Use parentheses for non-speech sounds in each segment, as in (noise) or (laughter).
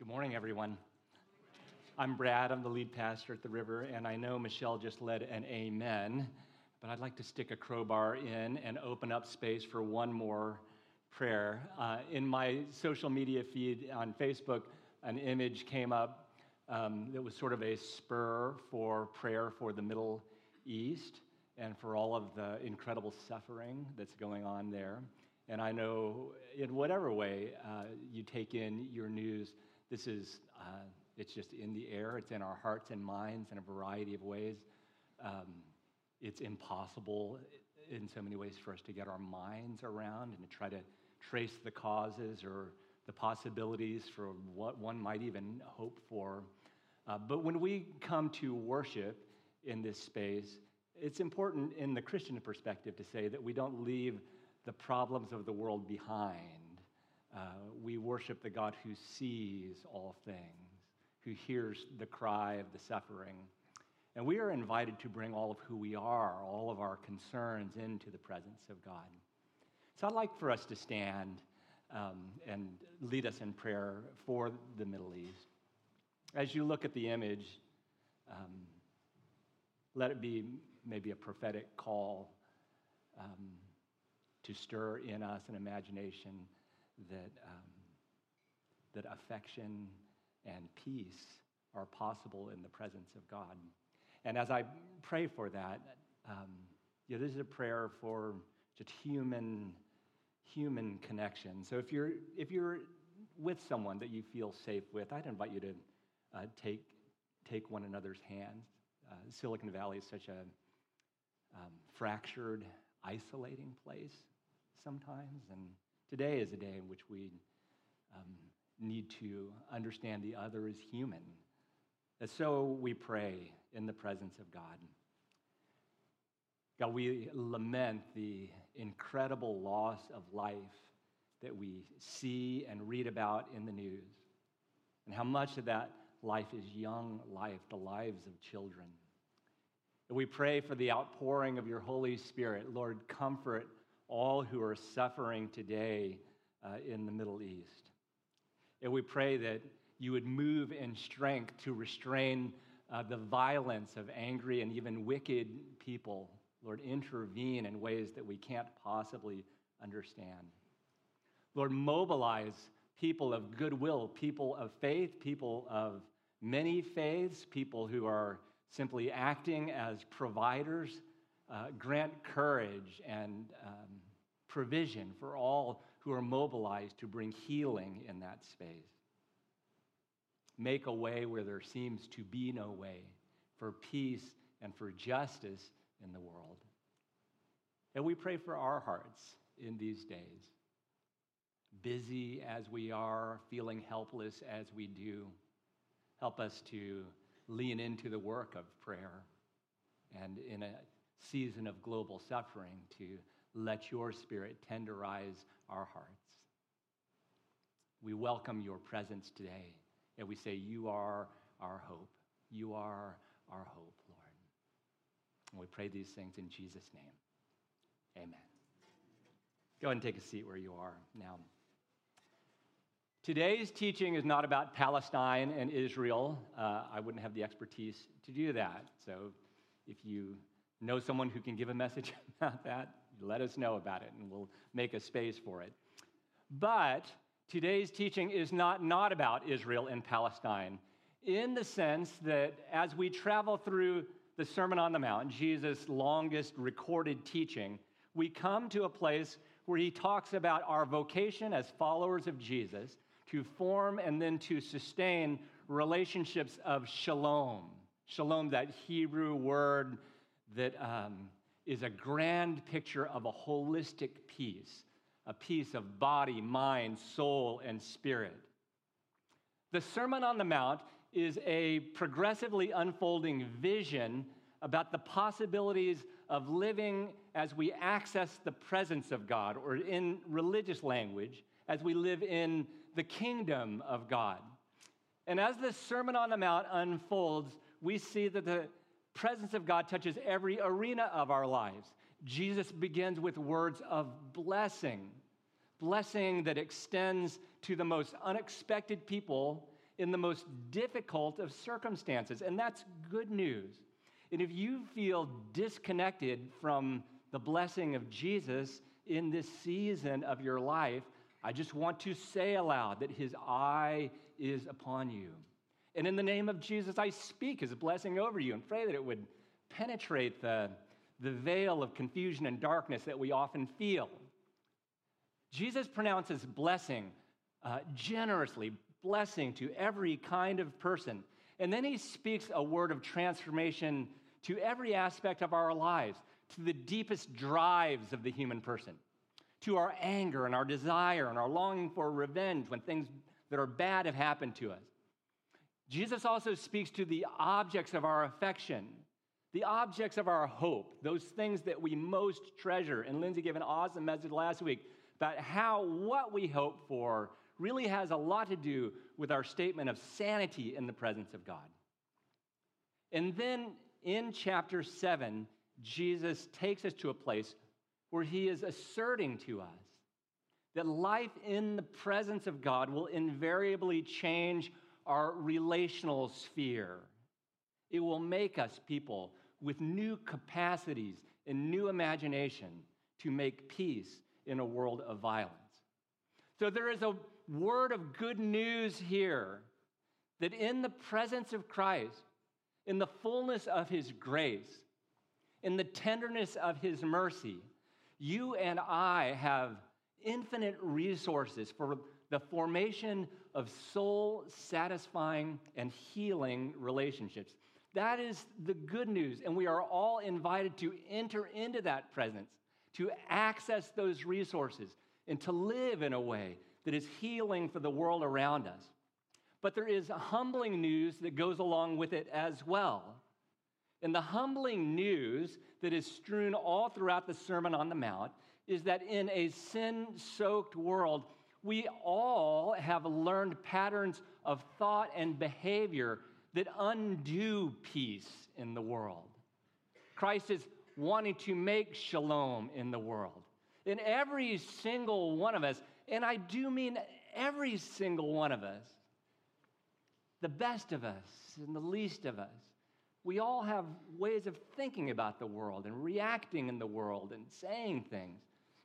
Good morning, everyone. I'm Brad. I'm the lead pastor at the river, and I know Michelle just led an amen, but I'd like to stick a crowbar in and open up space for one more prayer. Uh, in my social media feed on Facebook, an image came up um, that was sort of a spur for prayer for the Middle East and for all of the incredible suffering that's going on there. And I know in whatever way uh, you take in your news, this is, uh, it's just in the air, it's in our hearts and minds in a variety of ways. Um, it's impossible in so many ways for us to get our minds around and to try to trace the causes or the possibilities for what one might even hope for. Uh, but when we come to worship in this space, it's important in the Christian perspective to say that we don't leave the problems of the world behind uh, we worship the God who sees all things, who hears the cry of the suffering. And we are invited to bring all of who we are, all of our concerns into the presence of God. So I'd like for us to stand um, and lead us in prayer for the Middle East. As you look at the image, um, let it be maybe a prophetic call um, to stir in us an imagination that, um, that affection and peace are possible in the presence of God. And as I pray for that, um, you know, this is a prayer for just human, human connection. So if you're, if you're with someone that you feel safe with, I'd invite you to uh, take, take one another's hands. Uh, Silicon Valley is such a um, fractured, isolating place sometimes, and Today is a day in which we um, need to understand the other is human. And so we pray in the presence of God. God, we lament the incredible loss of life that we see and read about in the news, and how much of that life is young life, the lives of children. And we pray for the outpouring of your Holy Spirit. Lord, comfort all who are suffering today uh, in the Middle East. And we pray that you would move in strength to restrain uh, the violence of angry and even wicked people. Lord, intervene in ways that we can't possibly understand. Lord, mobilize people of goodwill, people of faith, people of many faiths, people who are simply acting as providers uh, grant courage and um, provision for all who are mobilized to bring healing in that space. Make a way where there seems to be no way for peace and for justice in the world. And we pray for our hearts in these days. Busy as we are, feeling helpless as we do, help us to lean into the work of prayer and in a season of global suffering to let your spirit tenderize our hearts. We welcome your presence today, and we say, You are our hope. You are our hope, Lord. And we pray these things in Jesus' name. Amen. Go ahead and take a seat where you are now. Today's teaching is not about Palestine and Israel. Uh, I wouldn't have the expertise to do that. So if you know someone who can give a message (laughs) about that, let us know about it and we'll make a space for it. But today's teaching is not, not about Israel and Palestine in the sense that as we travel through the Sermon on the Mount, Jesus' longest recorded teaching, we come to a place where he talks about our vocation as followers of Jesus to form and then to sustain relationships of shalom. Shalom, that Hebrew word that um, is a grand picture of a holistic peace, a peace of body, mind, soul, and spirit. The Sermon on the Mount is a progressively unfolding vision about the possibilities of living as we access the presence of God, or in religious language, as we live in the kingdom of God. And as the Sermon on the Mount unfolds, we see that the presence of God touches every arena of our lives. Jesus begins with words of blessing, blessing that extends to the most unexpected people in the most difficult of circumstances. And that's good news. And if you feel disconnected from the blessing of Jesus in this season of your life, I just want to say aloud that his eye is upon you. And in the name of Jesus, I speak his blessing over you and pray that it would penetrate the, the veil of confusion and darkness that we often feel. Jesus pronounces blessing uh, generously, blessing to every kind of person. And then he speaks a word of transformation to every aspect of our lives, to the deepest drives of the human person, to our anger and our desire and our longing for revenge when things that are bad have happened to us. Jesus also speaks to the objects of our affection, the objects of our hope, those things that we most treasure. And Lindsay gave an awesome message last week about how what we hope for really has a lot to do with our statement of sanity in the presence of God. And then in chapter 7, Jesus takes us to a place where he is asserting to us that life in the presence of God will invariably change our relational sphere. It will make us people with new capacities and new imagination to make peace in a world of violence. So there is a word of good news here that in the presence of Christ, in the fullness of his grace, in the tenderness of his mercy, you and I have infinite resources for the formation of soul satisfying and healing relationships. That is the good news, and we are all invited to enter into that presence, to access those resources, and to live in a way that is healing for the world around us. But there is humbling news that goes along with it as well. And the humbling news that is strewn all throughout the Sermon on the Mount is that in a sin soaked world, we all have learned patterns of thought and behavior that undo peace in the world. Christ is wanting to make shalom in the world. In every single one of us, and I do mean every single one of us, the best of us and the least of us, we all have ways of thinking about the world and reacting in the world and saying things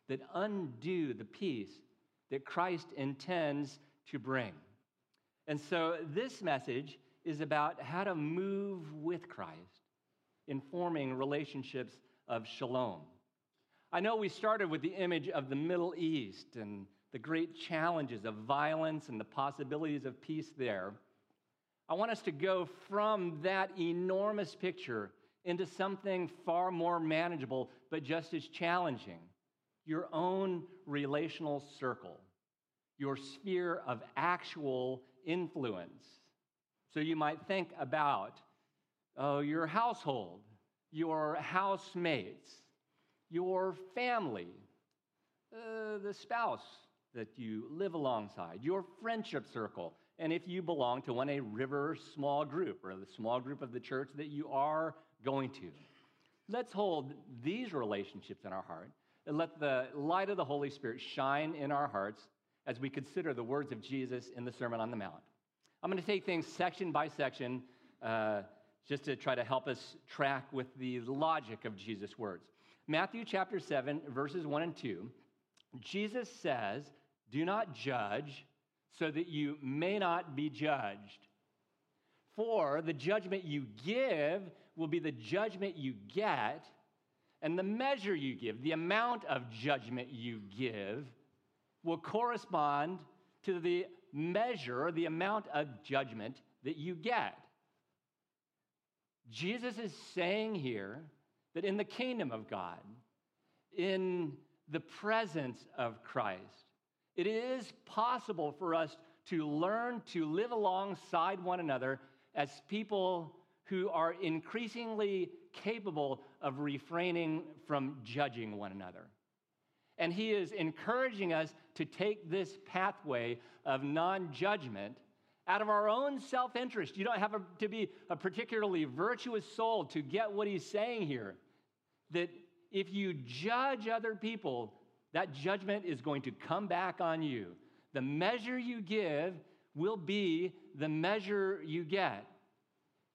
that undo the peace that Christ intends to bring. And so this message is about how to move with Christ in forming relationships of shalom. I know we started with the image of the Middle East and the great challenges of violence and the possibilities of peace there. I want us to go from that enormous picture into something far more manageable, but just as challenging your own relational circle, your sphere of actual influence. So you might think about oh, your household, your housemates, your family, uh, the spouse that you live alongside, your friendship circle, and if you belong to one a river small group or the small group of the church that you are going to. Let's hold these relationships in our heart and let the light of the Holy Spirit shine in our hearts as we consider the words of Jesus in the Sermon on the Mount. I'm going to take things section by section uh, just to try to help us track with the logic of Jesus' words. Matthew chapter 7, verses 1 and 2, Jesus says, Do not judge so that you may not be judged. For the judgment you give will be the judgment you get and the measure you give, the amount of judgment you give, will correspond to the measure, the amount of judgment that you get. Jesus is saying here that in the kingdom of God, in the presence of Christ, it is possible for us to learn to live alongside one another as people who are increasingly capable of refraining from judging one another. And he is encouraging us to take this pathway of non judgment out of our own self interest. You don't have to be a particularly virtuous soul to get what he's saying here. That if you judge other people, that judgment is going to come back on you. The measure you give will be the measure you get.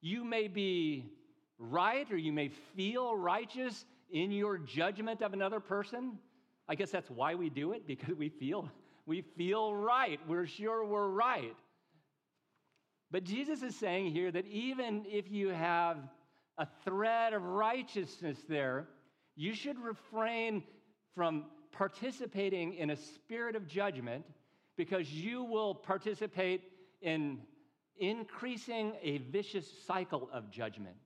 You may be right or you may feel righteous in your judgment of another person. I guess that's why we do it because we feel we feel right. We're sure we're right. But Jesus is saying here that even if you have a thread of righteousness there, you should refrain from participating in a spirit of judgment because you will participate in increasing a vicious cycle of judgment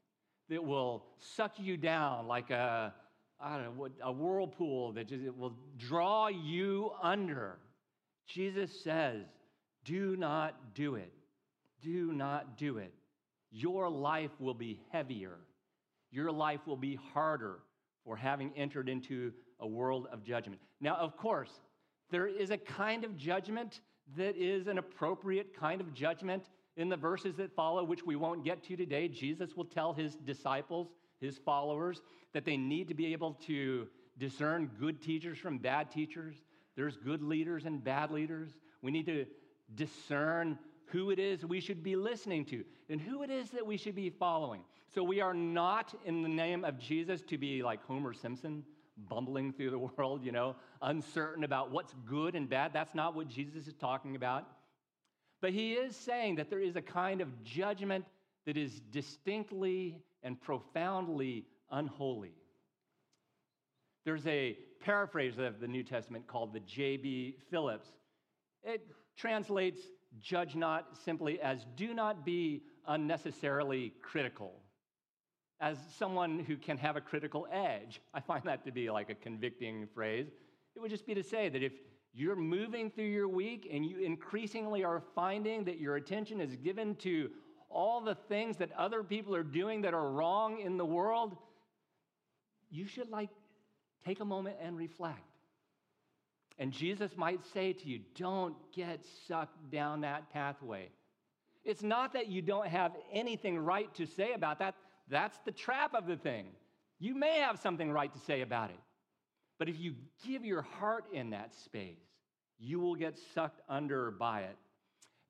that will suck you down like a, I don't know, a whirlpool that just it will draw you under. Jesus says, do not do it. Do not do it. Your life will be heavier. Your life will be harder for having entered into a world of judgment. Now, of course, there is a kind of judgment that is an appropriate kind of judgment in the verses that follow, which we won't get to today. Jesus will tell his disciples, his followers, that they need to be able to discern good teachers from bad teachers. There's good leaders and bad leaders. We need to discern who it is we should be listening to and who it is that we should be following. So we are not, in the name of Jesus, to be like Homer Simpson, bumbling through the (laughs) world, you know, uncertain about what's good and bad. That's not what Jesus is talking about. But he is saying that there is a kind of judgment that is distinctly and profoundly unholy. There's a paraphrase of the New Testament called the J.B. Phillips. It translates judge not simply as do not be unnecessarily critical. As someone who can have a critical edge, I find that to be like a convicting phrase. It would just be to say that if you're moving through your week and you increasingly are finding that your attention is given to all the things that other people are doing that are wrong in the world, you should like take a moment and reflect. And Jesus might say to you, don't get sucked down that pathway. It's not that you don't have anything right to say about that. That's the trap of the thing. You may have something right to say about it. But if you give your heart in that space, you will get sucked under by it.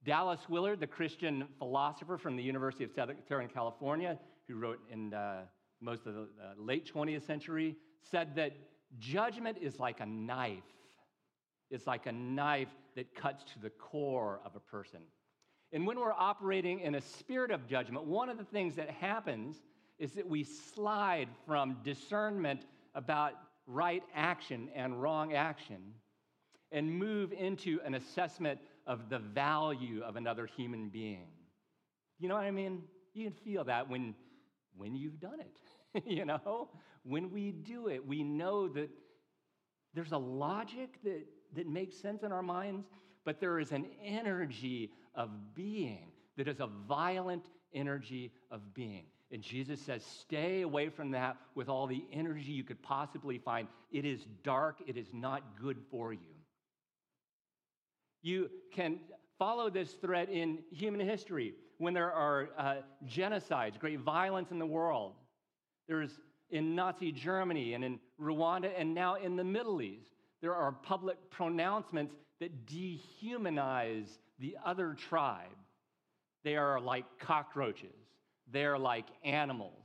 Dallas Willard, the Christian philosopher from the University of Southern California, who wrote in uh, most of the uh, late 20th century, said that judgment is like a knife. It's like a knife that cuts to the core of a person. And when we're operating in a spirit of judgment, one of the things that happens is that we slide from discernment about right action and wrong action and move into an assessment of the value of another human being. You know what I mean? You can feel that when, when you've done it. (laughs) you know, when we do it, we know that there's a logic that, that makes sense in our minds, but there is an energy of being that is a violent energy of being. And Jesus says, stay away from that with all the energy you could possibly find. It is dark, it is not good for you. You can follow this thread in human history when there are uh, genocides, great violence in the world. There's in Nazi Germany and in Rwanda and now in the Middle East. There are public pronouncements that dehumanize the other tribe. They are like cockroaches they're like animals.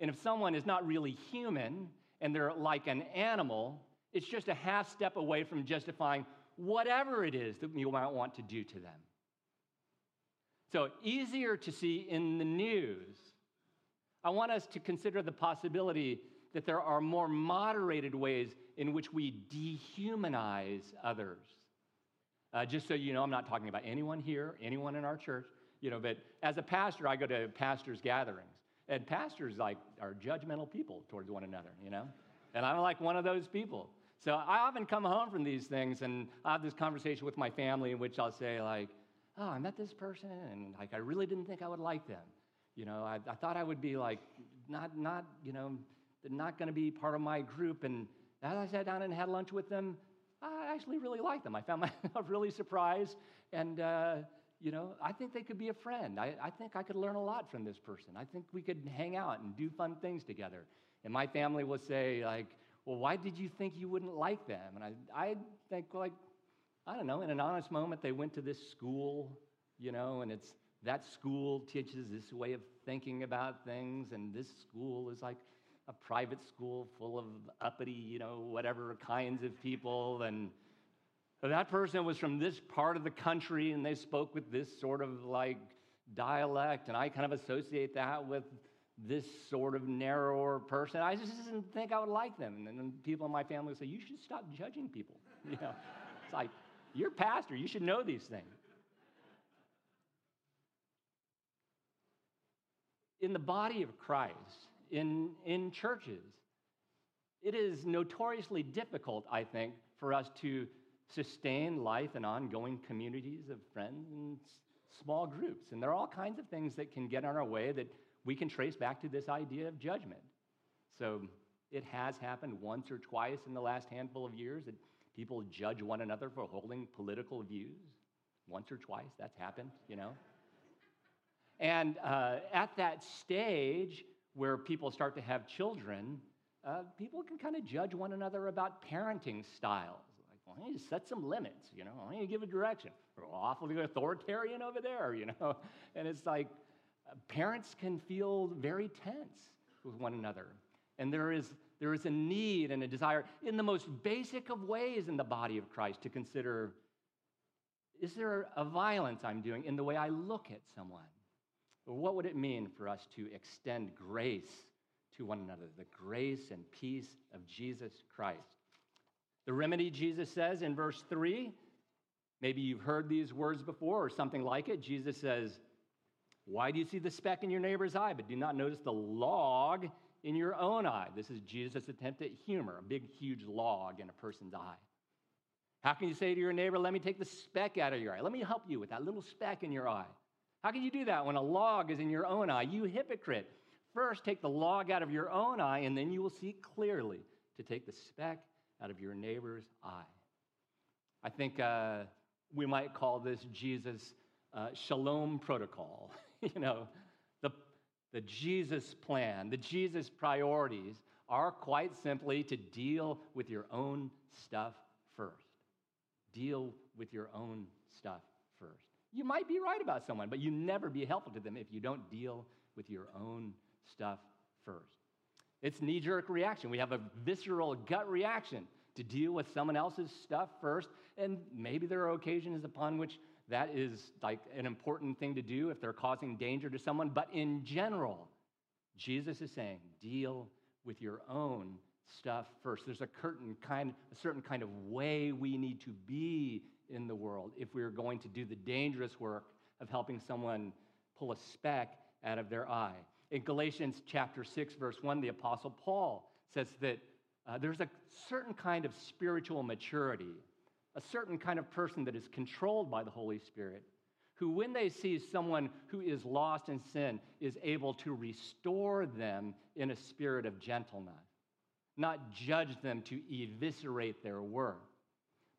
And if someone is not really human and they're like an animal, it's just a half step away from justifying whatever it is that you might want to do to them. So, easier to see in the news. I want us to consider the possibility that there are more moderated ways in which we dehumanize others. Uh, just so you know, I'm not talking about anyone here, anyone in our church you know, but as a pastor, I go to pastors' gatherings, and pastors like are judgmental people towards one another, you know, and I'm like one of those people. So I often come home from these things, and I have this conversation with my family in which I'll say like, "Oh, I met this person, and like I really didn't think I would like them. You know, I, I thought I would be like not not you know not going to be part of my group, and as I sat down and had lunch with them, I actually really liked them. I found (laughs) myself really surprised and." Uh, you know, I think they could be a friend. I, I think I could learn a lot from this person. I think we could hang out and do fun things together. And my family will say, like, well, why did you think you wouldn't like them? And I, I think, like, I don't know, in an honest moment, they went to this school you know, and it's that school teaches this way of thinking about things, and this school is like a private school full of uppity, you know, whatever kinds of people. And that person was from this part of the country and they spoke with this sort of like dialect, and I kind of associate that with this sort of narrower person. I just didn't think I would like them. And then people in my family would say, You should stop judging people. (laughs) You know, it's like, you're pastor, you should know these things. In the body of Christ, in, in churches, it is notoriously difficult, I think, for us to sustain life and ongoing communities of friends and small groups. And there are all kinds of things that can get in our way that we can trace back to this idea of judgment. So it has happened once or twice in the last handful of years that people judge one another for holding political views. Once or twice, that's happened, you know. And uh, at that stage where people start to have children, uh, people can kind of judge one another about parenting styles. Well, you set some limits, you know, why don't you give a direction? We're awfully authoritarian over there, you know. (laughs) And it's like, uh, parents can feel very tense with one another. And there is, there is a need and a desire in the most basic of ways in the body of Christ to consider is there a violence I'm doing in the way I look at someone? What would it mean for us to extend grace to one another, the grace and peace of Jesus Christ? The remedy, Jesus says in verse 3, maybe you've heard these words before or something like it. Jesus says, why do you see the speck in your neighbor's eye, but do not notice the log in your own eye? This is Jesus' attempt at humor, a big, huge log in a person's eye. How can you say to your neighbor, Let me take the speck out of your eye? Let me help you with that little speck in your eye. How can you do that when a log is in your own eye? You hypocrite. First, take the log out of your own eye, and then you will see clearly to take the speck out of your neighbor's eye. I think uh, we might call this Jesus' uh, shalom protocol. (laughs) you know, the, the Jesus plan, the Jesus priorities are quite simply to deal with your own stuff first. Deal with your own stuff first. You might be right about someone, but you never be helpful to them if you don't deal with your own stuff first. It's knee jerk reaction. We have a visceral gut reaction to deal with someone else's stuff first, and maybe there are occasions upon which that is like an important thing to do if they're causing danger to someone. But in general, Jesus is saying, deal with your own stuff first. There's a certain kind, a certain kind of way we need to be in the world if we're going to do the dangerous work of helping someone pull a speck out of their eye. In Galatians chapter 6, verse 1, the Apostle Paul says that uh, there's a certain kind of spiritual maturity a certain kind of person that is controlled by the Holy Spirit, who, when they see someone who is lost in sin, is able to restore them in a spirit of gentleness, not judge them to eviscerate their worth,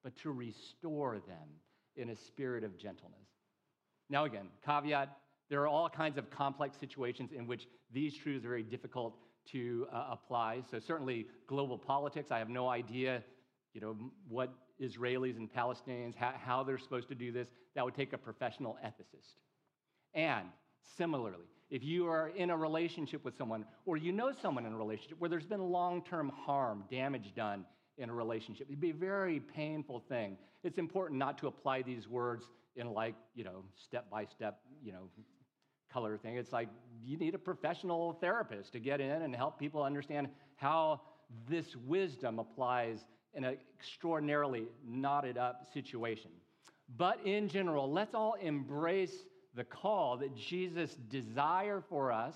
but to restore them in a spirit of gentleness. Now, again, caveat there are all kinds of complex situations in which these truths are very difficult to uh, apply. So, certainly, global politics, I have no idea you know, what Israelis and Palestinians, how, how they're supposed to do this, that would take a professional ethicist. And similarly, if you are in a relationship with someone or you know someone in a relationship where there's been long term harm, damage done in a relationship, it'd be a very painful thing. It's important not to apply these words in like, you know, step by step, you know, color thing. It's like you need a professional therapist to get in and help people understand how this wisdom applies in an extraordinarily knotted up situation. But in general, let's all embrace the call that Jesus' desire for us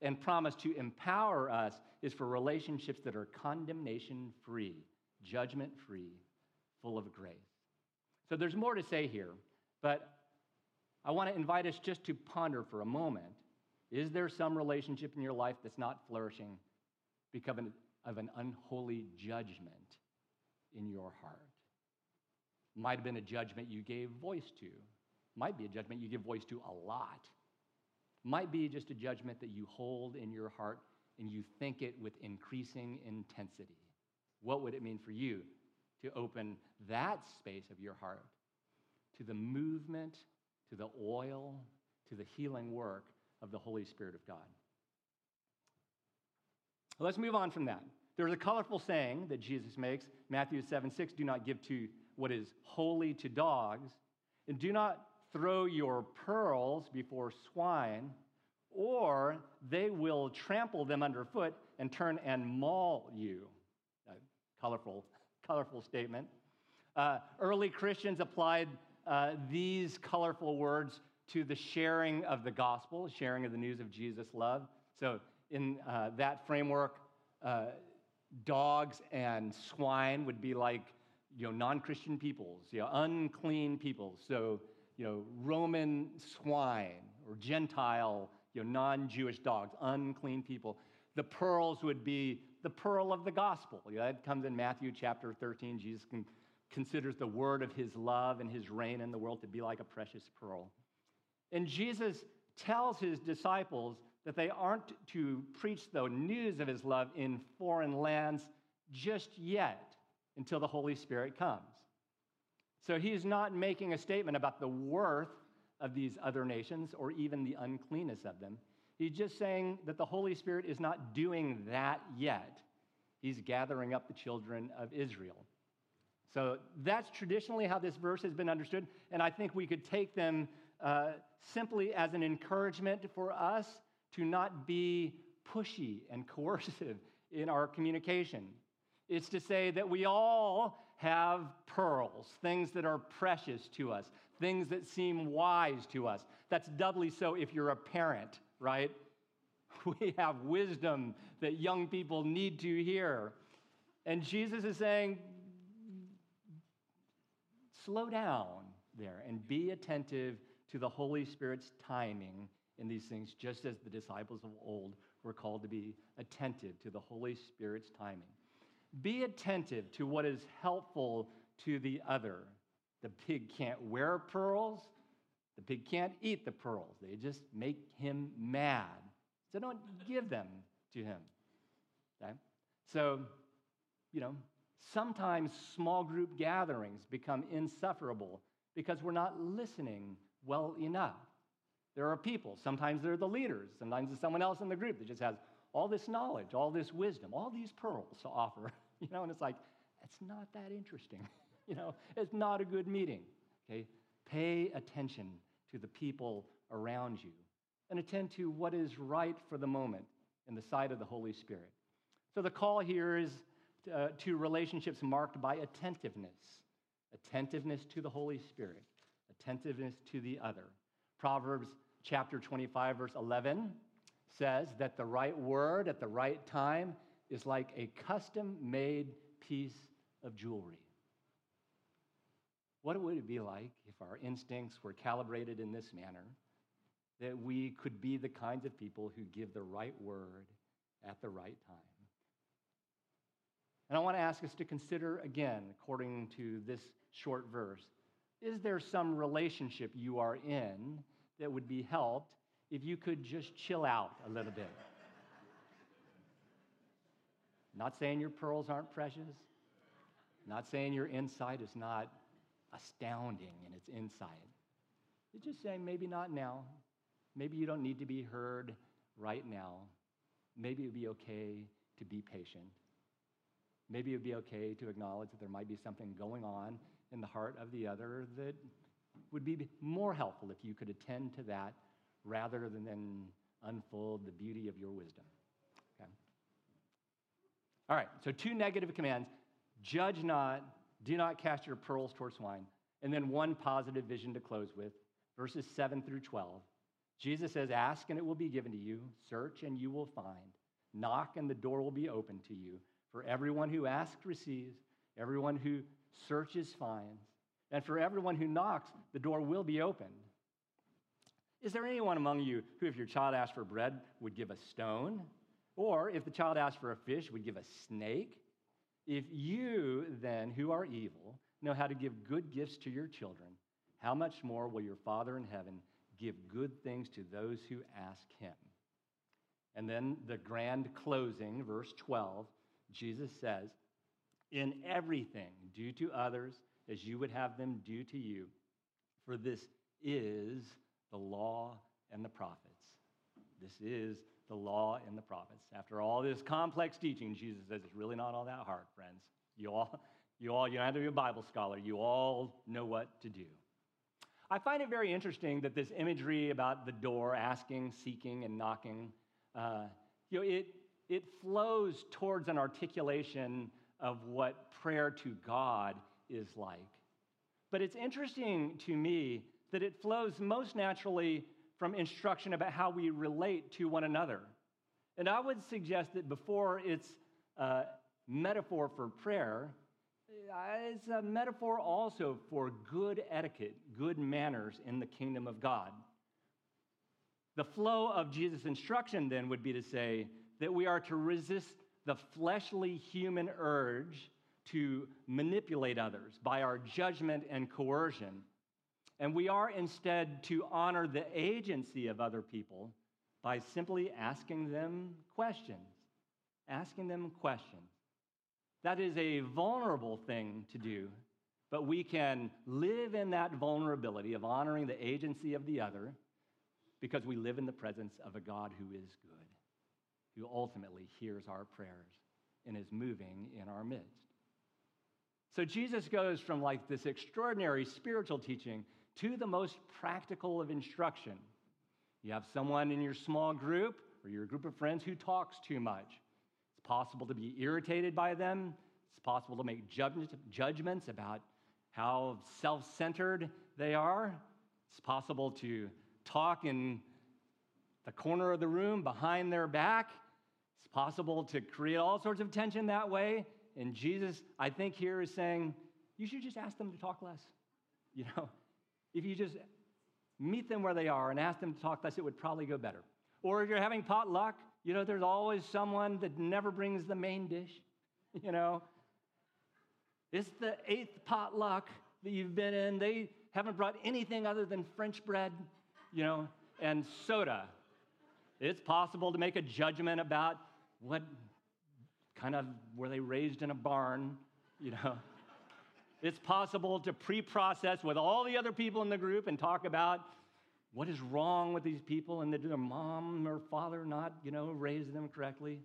and promise to empower us is for relationships that are condemnation free, judgment free, full of grace. So there's more to say here, but I want to invite us just to ponder for a moment. Is there some relationship in your life that's not flourishing because of an unholy judgment in your heart. Might have been a judgment you gave voice to. Might be a judgment you give voice to a lot. Might be just a judgment that you hold in your heart and you think it with increasing intensity. What would it mean for you to open that space of your heart to the movement to the oil, to the healing work of the Holy Spirit of God. Let's move on from that. There's a colorful saying that Jesus makes, Matthew 7 6, do not give to what is holy to dogs, and do not throw your pearls before swine, or they will trample them underfoot and turn and maul you. A colorful, colorful statement. Uh, early Christians applied uh, these colorful words to the sharing of the gospel, sharing of the news of Jesus' love. So, in uh, that framework, uh, dogs and swine would be like you know non-Christian peoples, you know, unclean peoples. So, you know, Roman swine or Gentile, you know, non-Jewish dogs, unclean people. The pearls would be the pearl of the gospel. You know, that comes in Matthew chapter 13. Jesus can, considers the word of his love and his reign in the world to be like a precious pearl. And Jesus tells his disciples that they aren't to preach the news of his love in foreign lands just yet until the Holy Spirit comes. So he's not making a statement about the worth of these other nations or even the uncleanness of them. He's just saying that the Holy Spirit is not doing that yet. He's gathering up the children of Israel. So that's traditionally how this verse has been understood. And I think we could take them uh, simply as an encouragement for us to not be pushy and (laughs) coercive in our communication. It's to say that we all have pearls, things that are precious to us, things that seem wise to us. That's doubly so if you're a parent, right? (laughs) We have wisdom that young people need to hear. And Jesus is saying, slow down there and be attentive to the Holy Spirit's timing in these things, just as the disciples of old were called to be attentive to the Holy Spirit's timing. Be attentive to what is helpful to the other. The pig can't wear pearls. The pig can't eat the pearls. They just make him mad. So don't give them to him. Okay? So, you know, sometimes small group gatherings become insufferable because we're not listening well enough. There are people, sometimes they're the leaders, sometimes it's someone else in the group that just has all this knowledge, all this wisdom, all these pearls to offer. (laughs) you know, and it's like, it's not that interesting. (laughs) you know, it's not a good meeting. Okay? Pay attention to the people around you and attend to what is right for the moment in the sight of the Holy Spirit. So the call here is uh, to relationships marked by attentiveness attentiveness to the Holy Spirit, attentiveness to the other. Proverbs chapter 25, verse 11 says that the right word at the right time is like a custom made piece of jewelry. What would it be like if our instincts were calibrated in this manner? That we could be the kinds of people who give the right word at the right time. And I want to ask us to consider again, according to this short verse, is there some relationship you are in that would be helped if you could just chill out a little bit? Not saying your pearls aren't precious. Not saying your insight is not astounding in its insight. It's just saying maybe not now. Maybe you don't need to be heard right now. Maybe it would be okay to be patient. Maybe it would be okay to acknowledge that there might be something going on in the heart of the other that would be more helpful if you could attend to that rather than then unfold the beauty of your wisdom. Okay? All right, so two negative commands judge not, do not cast your pearls towards swine. And then one positive vision to close with, verses 7 through 12. Jesus says, Ask and it will be given to you, search and you will find, knock and the door will be open to you. For everyone who asks receives, everyone who searches finds, and for everyone who knocks, the door will be opened. Is there anyone among you who, if your child asked for bread, would give a stone? Or if the child asked for a fish, would give a snake. If you, then, who are evil, know how to give good gifts to your children, how much more will your Father in heaven give good things to those who ask him? And then the grand closing, verse 12, Jesus says, In everything, do to others as you would have them do to you, for this is the law and the prophets. This is the law and the prophets. After all this complex teaching, Jesus says it's really not all that hard, friends. You all, you all, you don't have to be a Bible scholar. You all know what to do. I find it very interesting that this imagery about the door, asking, seeking, and knocking, uh, you know, it, it flows towards an articulation of what prayer to God is like. But it's interesting to me that it flows most naturally from instruction about how we relate to one another. And I would suggest that before it's a metaphor for prayer, uh, it's a metaphor also for good etiquette, good manners in the kingdom of God. The flow of Jesus' instruction then would be to say that we are to resist the fleshly human urge to manipulate others by our judgment and coercion. And we are instead to honor the agency of other people by simply asking them questions. Asking them questions. That is a vulnerable thing to do, but we can live in that vulnerability of honoring the agency of the other because we live in the presence of a God who is good, who ultimately hears our prayers and is moving in our midst. So Jesus goes from like this extraordinary spiritual teaching to the most practical of instruction. You have someone in your small group or your group of friends who talks too much It's possible to be irritated by them. It's possible to make judgments about how self centered they are. It's possible to talk in the corner of the room behind their back. Possible to create all sorts of tension that way. And Jesus, I think, here is saying, you should just ask them to talk less. (laughs) You know, if you just meet them where they are and ask them to talk less, it would probably go better. Or if you're having potluck, you know, there's always someone that never brings the main dish, (laughs) you know. It's the eighth potluck that you've been in. They haven't brought anything other than French bread, you know, and soda. It's possible to make a judgment about what kind of were they raised in a barn, you know. It's possible to pre process with all the other people in the group and talk about what is wrong with these people and did their mom or father not, you know, raise them correctly?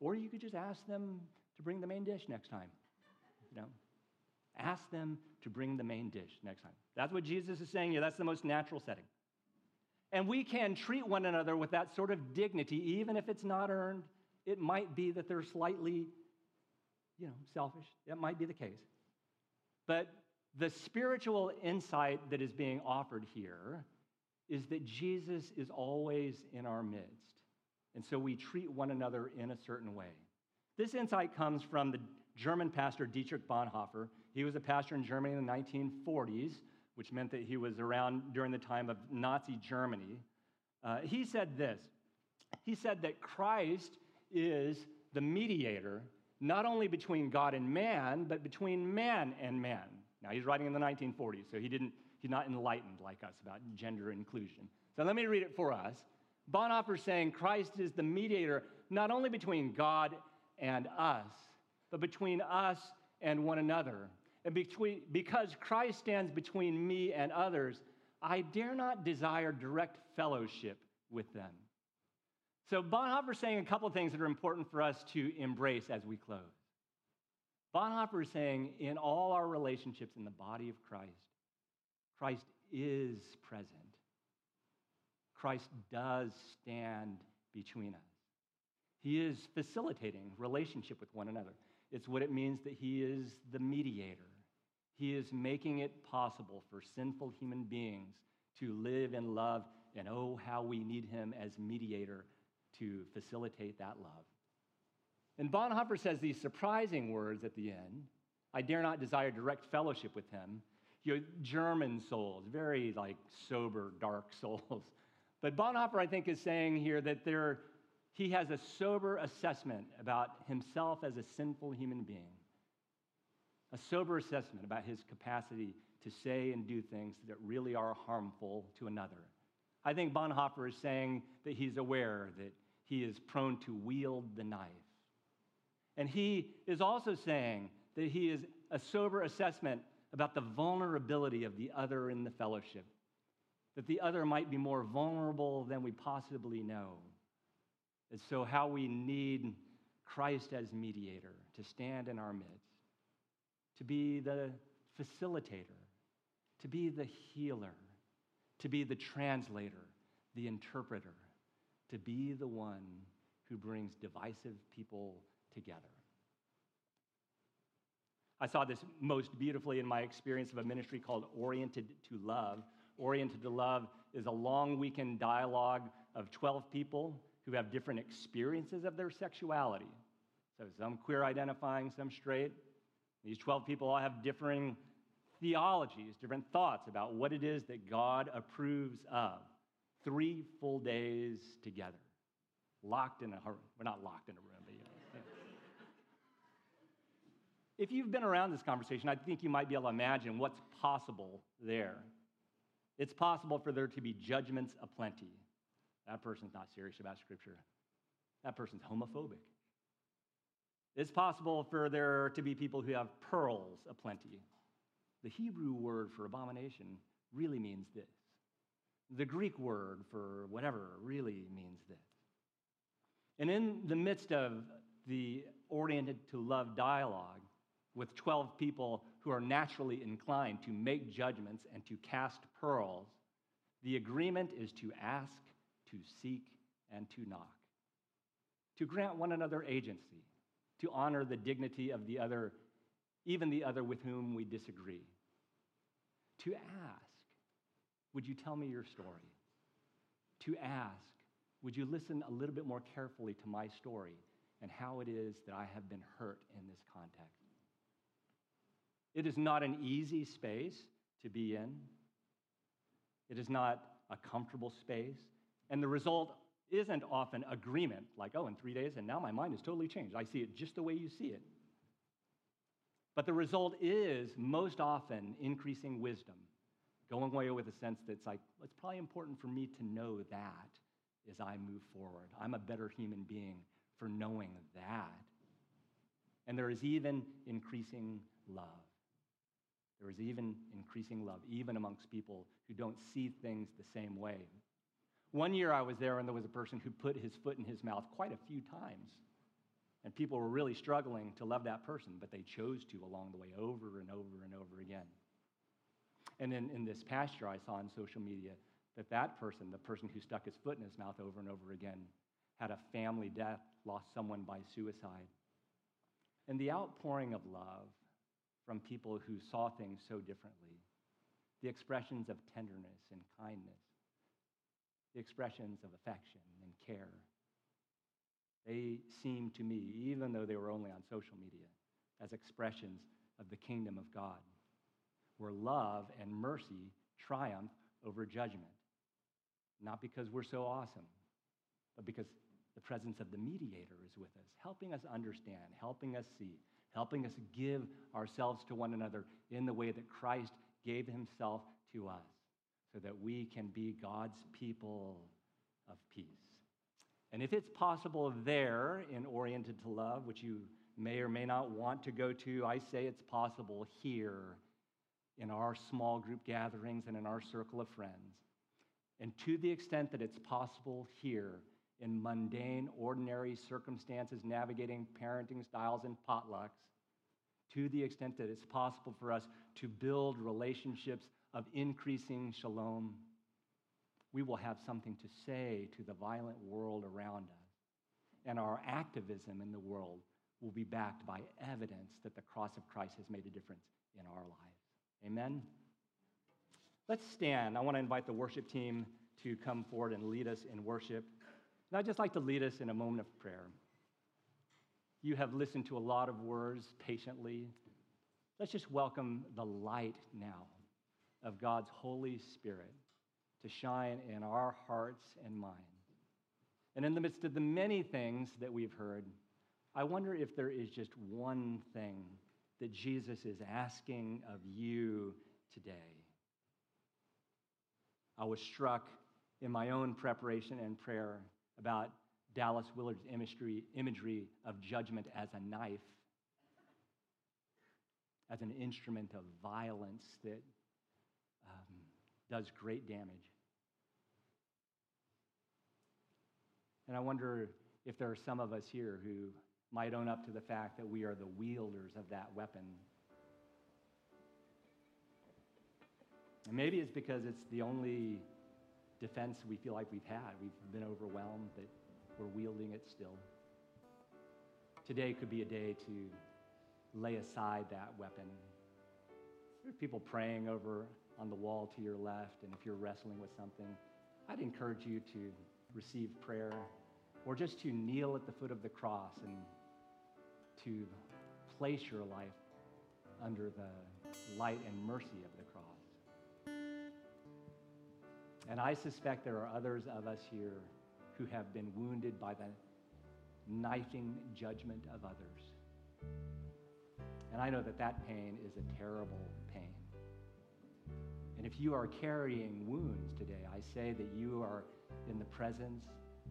Or you could just ask them to bring the main dish next time. You know, ask them to bring the main dish next time. That's what Jesus is saying here. That's the most natural setting. And we can treat one another with that sort of dignity, even if it's not earned. It might be that they're slightly, you know, selfish. That might be the case. But the spiritual insight that is being offered here is that Jesus is always in our midst. And so we treat one another in a certain way. This insight comes from the German pastor Dietrich Bonhoeffer. He was a pastor in Germany in the 1940s, which meant that he was around during the time of Nazi Germany. Uh, he said this He said that Christ is the mediator, not only between God and man, but between man and man. Now, he's writing in the 1940s, so he didn't, he's not enlightened like us about gender inclusion. So let me read it for us. Bonhoeffer saying Christ is the mediator not only between God and us, but between us and one another. And between, because Christ stands between me and others, I dare not desire direct fellowship with them. So Bonhoeffer is saying a couple of things that are important for us to embrace as we close. Bonhoeffer is saying in all our relationships in the body of Christ, Christ is present. Christ does stand between us. He is facilitating relationship with one another. It's what it means that He is the mediator. He is making it possible for sinful human beings to live in love, and oh, how we need Him as mediator to facilitate that love. And Bonhoeffer says these surprising words at the end I dare not desire direct fellowship with him. You know, German souls, very like sober, dark (laughs) souls. But Bonhoeffer, I think, is saying here that there, he has a sober assessment about himself as a sinful human being, a sober assessment about his capacity to say and do things that really are harmful to another. I think Bonhoeffer is saying that he's aware that he is prone to wield the knife and he is also saying that he is a sober assessment about the vulnerability of the other in the fellowship, that the other might be more vulnerable than we possibly know. And so, how we need Christ as mediator to stand in our midst, to be the facilitator, to be the healer, to be the translator, the interpreter, to be the one who brings divisive people together. I saw this most beautifully in my experience of a ministry called Oriented to Love. Oriented to Love is a long weekend dialogue of 12 people who have different experiences of their sexuality. So some queer identifying, some straight. These 12 people all have differing theologies, different thoughts about what it is that God approves of. Three full days together, locked in a, room. we're not locked in a room, but you know. If you've been around this conversation, I think you might be able to imagine what's possible there. It's possible for there to be judgments aplenty. That person's not serious about Scripture. That person's homophobic. It's possible for there to be people who have pearls aplenty. The Hebrew word for abomination really means this. The Greek word for whatever really means this. And in the midst of the oriented to love dialogue with 12 people who are naturally inclined to make judgments and to cast pearls, the agreement is to ask, to seek, and to knock, to grant one another agency, to honor the dignity of the other, even the other with whom we disagree, to ask, would you tell me your story? To ask, would you listen a little bit more carefully to my story and how it is that I have been hurt in this context? It is not an easy space to be in. It is not a comfortable space. And the result isn't often agreement, like, oh, in three days, and now my mind is totally changed. I see it just the way you see it. But the result is most often increasing wisdom, going away with a sense that's like, it's probably important for me to know that as I move forward. I'm a better human being for knowing that. And there is even increasing love. There is even increasing love, even amongst people who don't see things the same way. One year I was there, and there was a person who put his foot in his mouth quite a few times. And people were really struggling to love that person, but they chose to along the way over and over and over again. And in, in this past year, I saw on social media that that person, the person who stuck his foot in his mouth over and over again, had a family death, lost someone by suicide. And the outpouring of love from people who saw things so differently, the expressions of tenderness and kindness, the expressions of affection and care. They seem to me, even though they were only on social media, as expressions of the kingdom of God, where love and mercy triumph over judgment. Not because we're so awesome, but because the presence of the mediator is with us, helping us understand, helping us see, helping us give ourselves to one another in the way that Christ gave himself to us so that we can be God's people of peace. And if it's possible there in Oriented to Love, which you may or may not want to go to, I say it's possible here in our small group gatherings and in our circle of friends. And to the extent that it's possible here in mundane, ordinary circumstances, navigating parenting styles and potlucks, to the extent that it's possible for us to build relationships of increasing shalom, we will have something to say to the violent world around us. And our activism in the world will be backed by evidence that the cross of Christ has made a difference in our lives. Amen? Let's stand. I want to invite the worship team to come forward and lead us in worship. And I'd just like to lead us in a moment of prayer. You have listened to a lot of words patiently. Let's just welcome the light now of God's Holy Spirit to shine in our hearts and minds. And in the midst of the many things that we've heard, I wonder if there is just one thing that Jesus is asking of you today. I was struck in my own preparation and prayer about Dallas Willard's imagery, imagery of judgment as a knife. as an instrument of violence that does great damage. And I wonder if there are some of us here who might own up to the fact that we are the wielders of that weapon. And maybe it's because it's the only defense we feel like we've had. We've been overwhelmed that we're wielding it still. Today could be a day to lay aside that weapon. There's people praying over on the wall to your left, and if you're wrestling with something, I'd encourage you to receive prayer or just to kneel at the foot of the cross and to place your life under the light and mercy of the cross. And I suspect there are others of us here who have been wounded by the knifing judgment of others. And I know that that pain is a terrible pain. And if you are carrying wounds today, I say that you are in the presence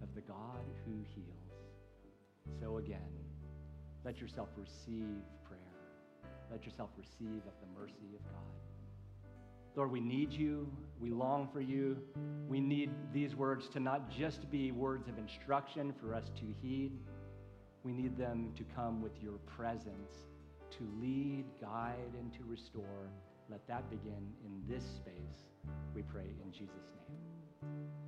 of the God who heals. So again, let yourself receive prayer. Let yourself receive of the mercy of God. Lord, we need you. We long for you. We need these words to not just be words of instruction for us to heed. We need them to come with your presence to lead, guide, and to restore. Let that begin in this space, we pray in Jesus' name.